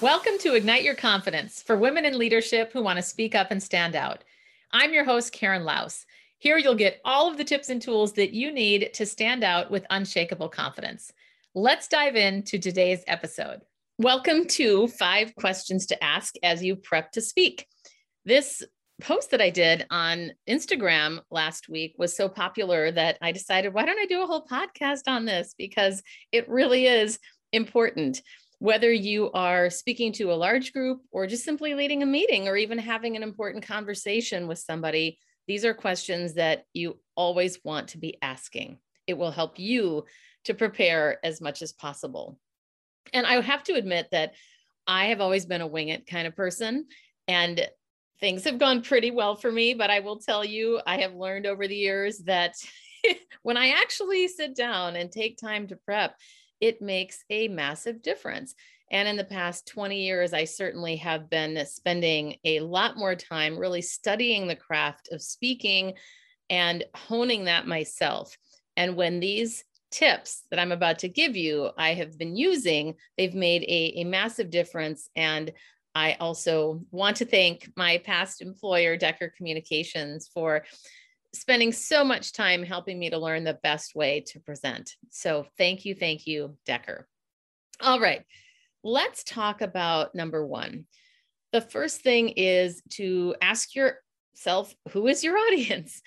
Welcome to Ignite Your Confidence for women in leadership who want to speak up and stand out. I'm your host, Karen Laos. Here you'll get all of the tips and tools that you need to stand out with unshakable confidence. Let's dive into today's episode. Welcome to Five Questions to Ask as you prep to speak. This post that I did on Instagram last week was so popular that I decided, why don't I do a whole podcast on this? Because it really is important whether you are speaking to a large group or just simply leading a meeting or even having an important conversation with somebody, these are questions that you always want to be asking. It will help you to prepare as much as possible. And I have to admit that I have always been a wing it kind of person. And things have gone pretty well for me, but I will tell you, I have learned over the years that when I actually sit down and take time to prep, it makes a massive difference. And in the past 20 years, I certainly have been spending a lot more time really studying the craft of speaking and honing that myself. And when these tips that I'm about to give you, I have been using, they've made a, a massive difference. And I also want to thank my past employer, Decker Communications, for spending so much time helping me to learn the best way to present. So thank you, thank you, Decker. All right, let's talk about number one. The first thing is to ask yourself, who is your audience?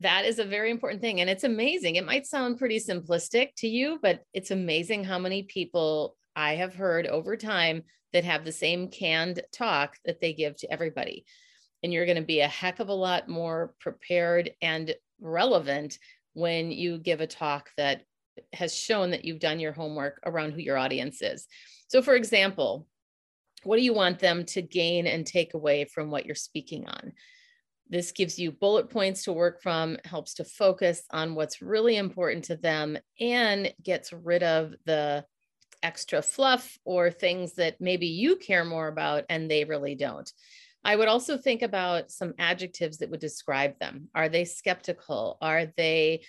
That is a very important thing. And it's amazing. It might sound pretty simplistic to you, but it's amazing how many people I have heard over time that have the same canned talk that they give to everybody and you're going to be a heck of a lot more prepared and relevant when you give a talk that has shown that you've done your homework around who your audience is. So, for example, what do you want them to gain and take away from what you're speaking on? This gives you bullet points to work from, helps to focus on what's really important to them, and gets rid of the extra fluff or things that maybe you care more about and they really don't. I would also think about some adjectives that would describe them. Are they skeptical? Are they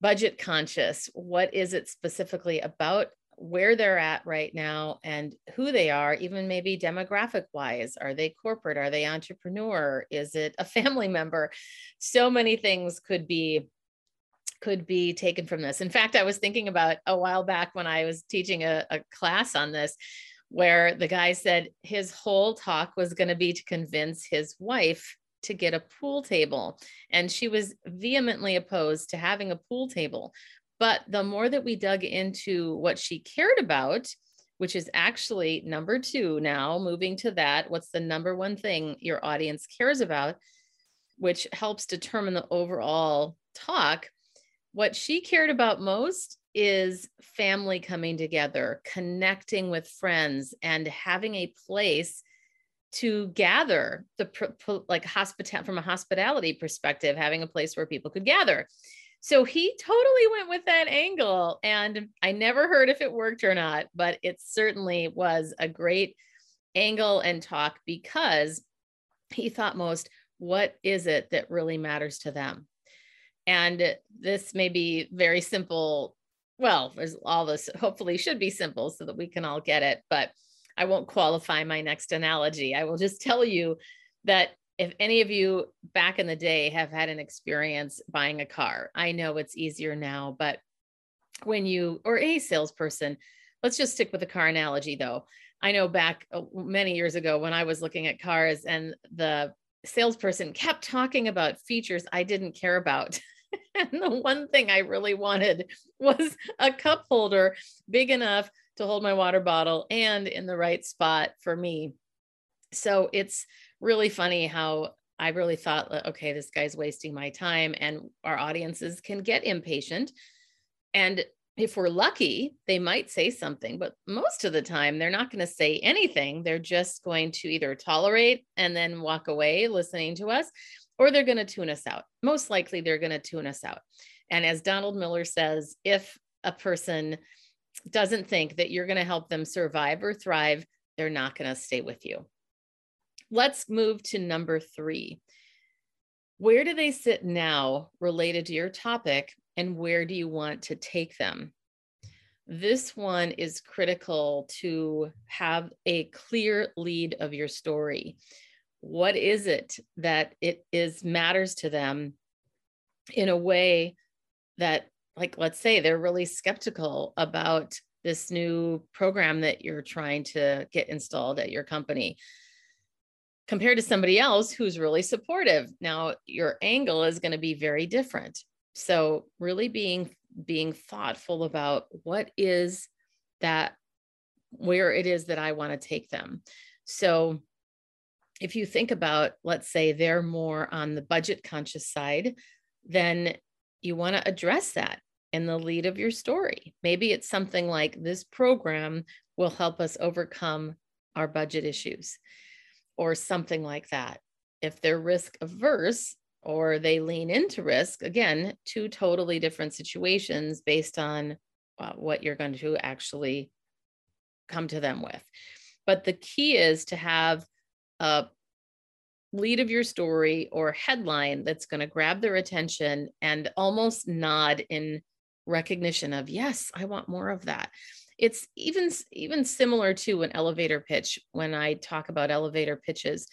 budget conscious? What is it specifically about where they're at right now and who they are, even maybe demographic wise? Are they corporate? Are they entrepreneur? Is it a family member? So many things could be could be taken from this. In fact, I was thinking about a while back when I was teaching a, a class on this where the guy said his whole talk was going to be to convince his wife to get a pool table. And she was vehemently opposed to having a pool table. But the more that we dug into what she cared about, which is actually number two now, moving to that, what's the number one thing your audience cares about, which helps determine the overall talk. What she cared about most is family coming together, connecting with friends, and having a place to gather the like hospital from a hospitality perspective, having a place where people could gather. So he totally went with that angle. And I never heard if it worked or not, but it certainly was a great angle and talk because he thought most, what is it that really matters to them? And this may be very simple well, all this hopefully should be simple so that we can all get it, but I won't qualify my next analogy. I will just tell you that if any of you back in the day have had an experience buying a car, I know it's easier now, but when you or a salesperson, let's just stick with the car analogy though. I know back uh, many years ago when I was looking at cars and the salesperson kept talking about features I didn't care about. and the one thing I really wanted was a cup holder big enough to hold my water bottle and in the right spot for me. So it's really funny how I really thought, okay, this guy's wasting my time, and our audiences can get impatient. And if we're lucky, they might say something, but most of the time, they're not going to say anything. They're just going to either tolerate and then walk away listening to us, or they're going to tune us out. Most likely, they're going to tune us out. And as Donald Miller says, if a person doesn't think that you're going to help them survive or thrive, they're not going to stay with you. Let's move to number three. Where do they sit now related to your topic, and where do you want to take them? this one is critical to have a clear lead of your story. What is it that it is matters to them in a way that, like, let's say they're really skeptical about this new program that you're trying to get installed at your company compared to somebody else who's really supportive. Now, your angle is going to be very different. So, really being being thoughtful about what is that where it is that I want to take them. So, if you think about, let's say they're more on the budget conscious side, then you want to address that in the lead of your story. Maybe it's something like this program will help us overcome our budget issues or something like that. If they're risk averse or they lean into risk, again, two totally different situations based on uh, what you're going to actually come to them with. But the key is to have a lead of your story or headline that's going to grab their attention and almost nod in recognition of yes i want more of that. It's even even similar to an elevator pitch when i talk about elevator pitches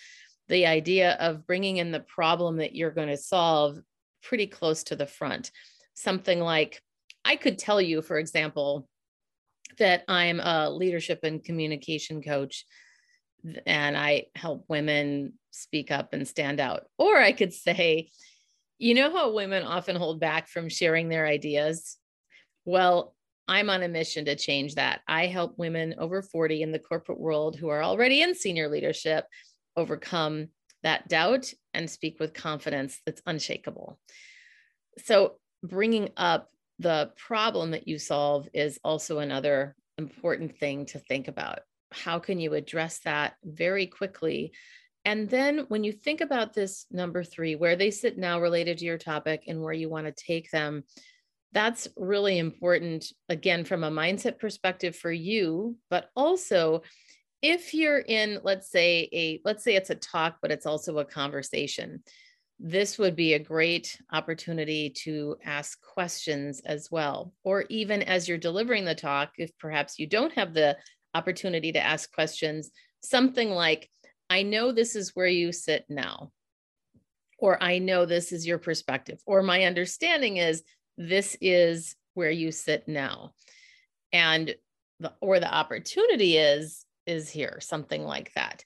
the idea of bringing in the problem that you're going to solve pretty close to the front. Something like i could tell you for example that i'm a leadership and communication coach and i help women speak up and stand out or i could say you know how women often hold back from sharing their ideas well, I'm on a mission to change that. I help women over 40 in the corporate world who are already in senior leadership overcome that doubt and speak with confidence that's unshakable. So, bringing up the problem that you solve is also another important thing to think about. How can you address that very quickly? And then, when you think about this number three, where they sit now related to your topic and where you want to take them, that's really important again from a mindset perspective for you but also if you're in let's say a let's say it's a talk but it's also a conversation this would be a great opportunity to ask questions as well or even as you're delivering the talk if perhaps you don't have the opportunity to ask questions something like i know this is where you sit now or i know this is your perspective or my understanding is this is where you sit now. And the or the opportunity is is here something like that.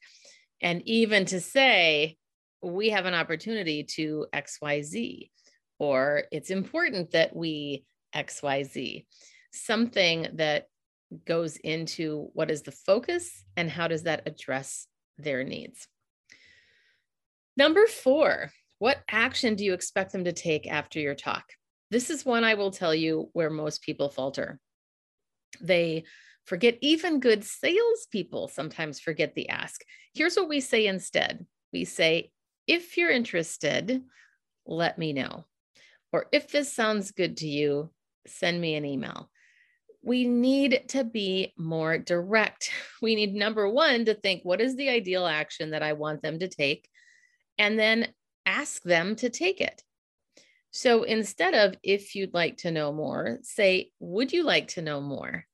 And even to say we have an opportunity to xyz or it's important that we xyz something that goes into what is the focus and how does that address their needs number 4 what action do you expect them to take after your talk this is one I will tell you where most people falter. They forget, even good salespeople sometimes forget the ask. Here's what we say instead we say, if you're interested, let me know. Or if this sounds good to you, send me an email. We need to be more direct. We need number one to think, what is the ideal action that I want them to take? And then ask them to take it. So instead of if you'd like to know more, say, would you like to know more?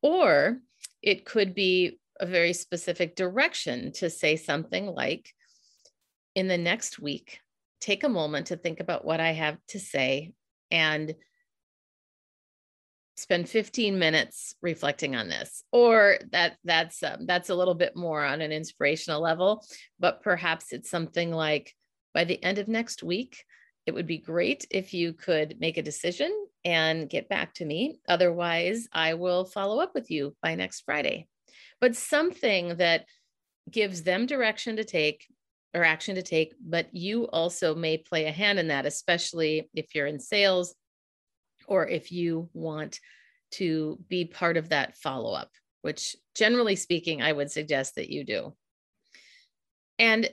Or it could be a very specific direction to say something like, in the next week, take a moment to think about what I have to say and spend 15 minutes reflecting on this or that that's um, that's a little bit more on an inspirational level but perhaps it's something like by the end of next week it would be great if you could make a decision and get back to me. Otherwise, I will follow up with you by next Friday. But something that gives them direction to take or action to take, but you also may play a hand in that, especially if you're in sales or if you want to be part of that follow up, which generally speaking, I would suggest that you do. And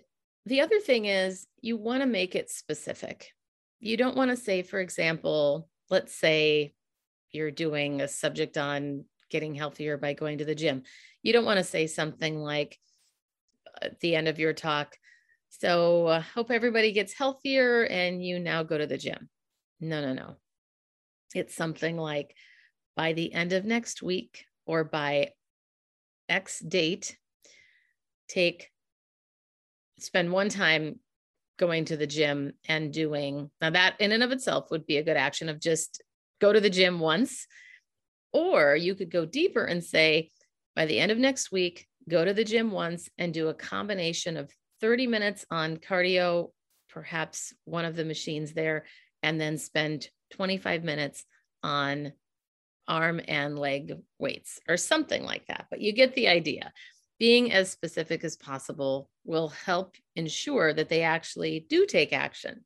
the other thing is, you want to make it specific you don't want to say, for example, let's say you're doing a subject on getting healthier by going to the gym. You don't want to say something like at the end of your talk, so uh, hope everybody gets healthier and you now go to the gym. No, no, no. It's something like, by the end of next week or by X date, take, spend one time going to the gym and doing now that in and of itself would be a good action of just go to the gym once. Or you could go deeper and say by the end of next week go to the gym once and do a combination of 30 minutes on cardio perhaps one of the machines there and then spend 25 minutes on arm and leg weights or something like that but you get the idea being as specific as possible will help ensure that they actually do take action.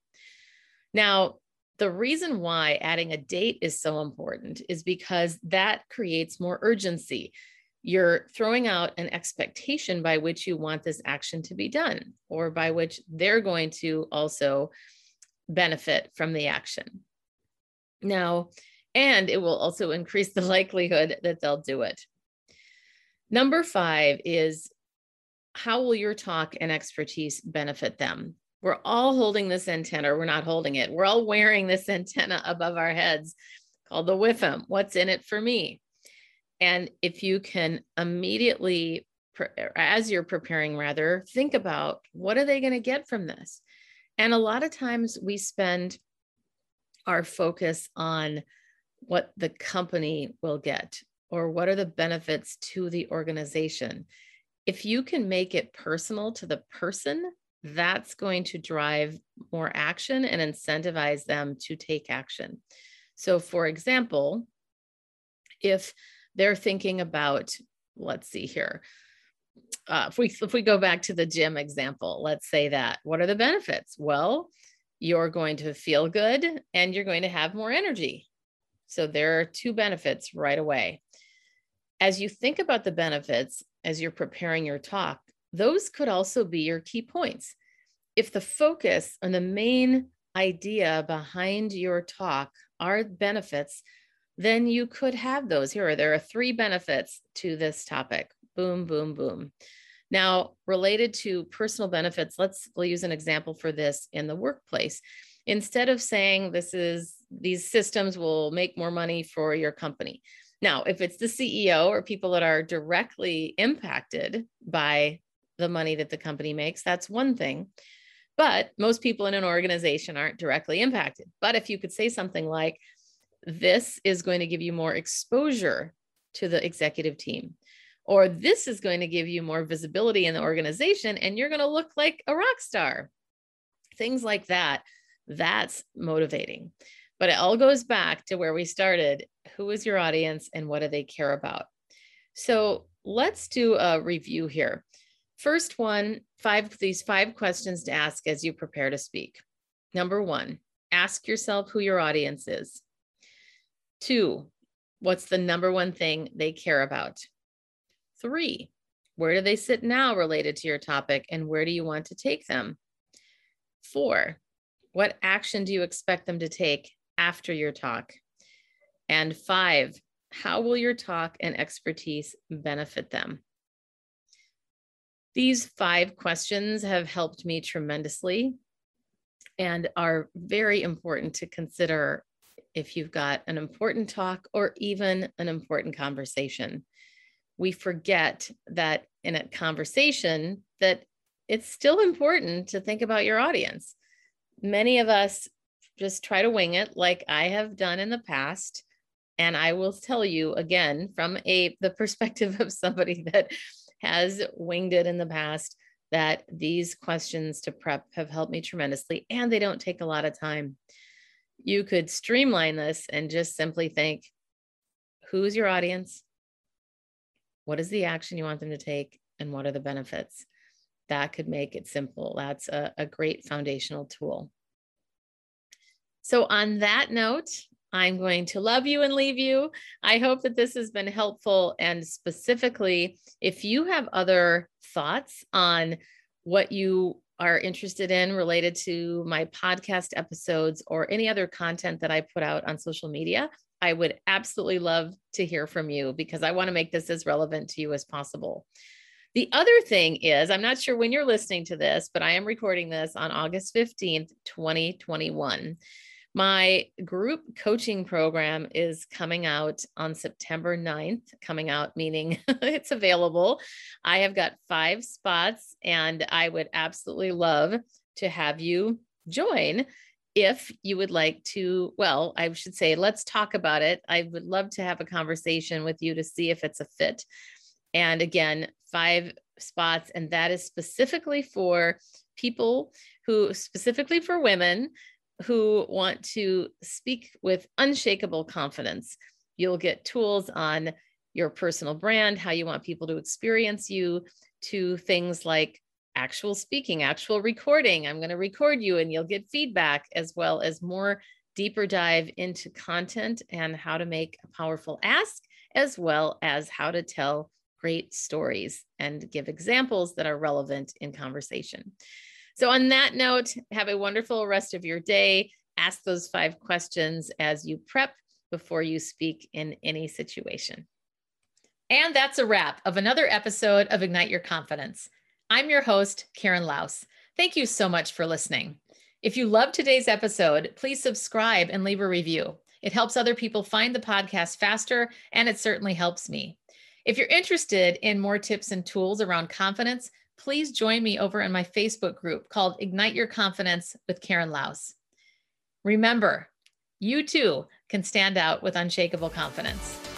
Now, the reason why adding a date is so important is because that creates more urgency. You're throwing out an expectation by which you want this action to be done, or by which they're going to also benefit from the action. Now, and it will also increase the likelihood that they'll do it. Number five is how will your talk and expertise benefit them? We're all holding this antenna, or we're not holding it. We're all wearing this antenna above our heads called the WIFM. What's in it for me? And if you can immediately, as you're preparing, rather, think about what are they going to get from this? And a lot of times we spend our focus on what the company will get or what are the benefits to the organization. If you can make it personal to the person, that's going to drive more action and incentivize them to take action. So, for example, if they're thinking about, let's see here, uh, if we if we go back to the gym example, let's say that what are the benefits? Well, you're going to feel good and you're going to have more energy. So there are two benefits right away as you think about the benefits as you're preparing your talk, those could also be your key points. If the focus and the main idea behind your talk are benefits, then you could have those. Here, there are three benefits to this topic. Boom, boom, boom. Now, related to personal benefits, let's we'll use an example for this in the workplace. Instead of saying this is these systems will make more money for your company, now, if it's the CEO or people that are directly impacted by the money that the company makes, that's one thing. But most people in an organization aren't directly impacted. But if you could say something like, this is going to give you more exposure to the executive team, or this is going to give you more visibility in the organization, and you're going to look like a rock star. Things like that, that's motivating. But it all goes back to where we started. Who is your audience and what do they care about? So let's do a review here. First one, five these five questions to ask as you prepare to speak. Number one, ask yourself who your audience is. Two, what's the number one thing they care about? Three, where do they sit now related to your topic and where do you want to take them? Four, what action do you expect them to take after your talk? And five, how will your talk and expertise benefit them? These five questions have helped me tremendously and are very important to consider if you've got an important talk or even an important conversation. We forget that in a conversation that it's still important to think about your audience. Many of us just try to wing it like I have done in the past. And I will tell you again from a the perspective of somebody that has winged it in the past that these questions to prep have helped me tremendously and they don't take a lot of time. You could streamline this and just simply think who's your audience? What is the action you want them to take? And what are the benefits? That could make it simple. That's a, a great foundational tool. So, on that note, I'm going to love you and leave you. I hope that this has been helpful. And specifically, if you have other thoughts on what you are interested in related to my podcast episodes or any other content that I put out on social media, I would absolutely love to hear from you because I want to make this as relevant to you as possible. The other thing is, I'm not sure when you're listening to this, but I am recording this on August 15th, 2021 My group coaching program is coming out on September 9th, coming out meaning it's available. I have got five spots, and I would absolutely love to have you join if you would like to, well, I should say, let's talk about it. I would love to have a conversation with you to see if it's a fit. And again, five spots, and that is specifically for people who, specifically for women who want to speak with unshakable confidence. You'll get tools on your personal brand, how you want people to experience you, to things like actual speaking, actual recording. I'm going to record you and you'll get feedback, as well as more deeper dive into content and how to make a powerful ask, as well as how to tell great stories and give examples that are relevant in conversation. So, on that note, have a wonderful rest of your day. Ask those five questions as you prep before you speak in any situation. And that's a wrap of another episode of Ignite Your Confidence. I'm your host, Karen Laos. Thank you so much for listening. If you loved today's episode, please subscribe and leave a review. It helps other people find the podcast faster, and it certainly helps me. If you're interested in more tips and tools around confidence, please join me over in my Facebook group called Ignite Your Confidence with Karen Laos. Remember, you too can stand out with unshakable confidence.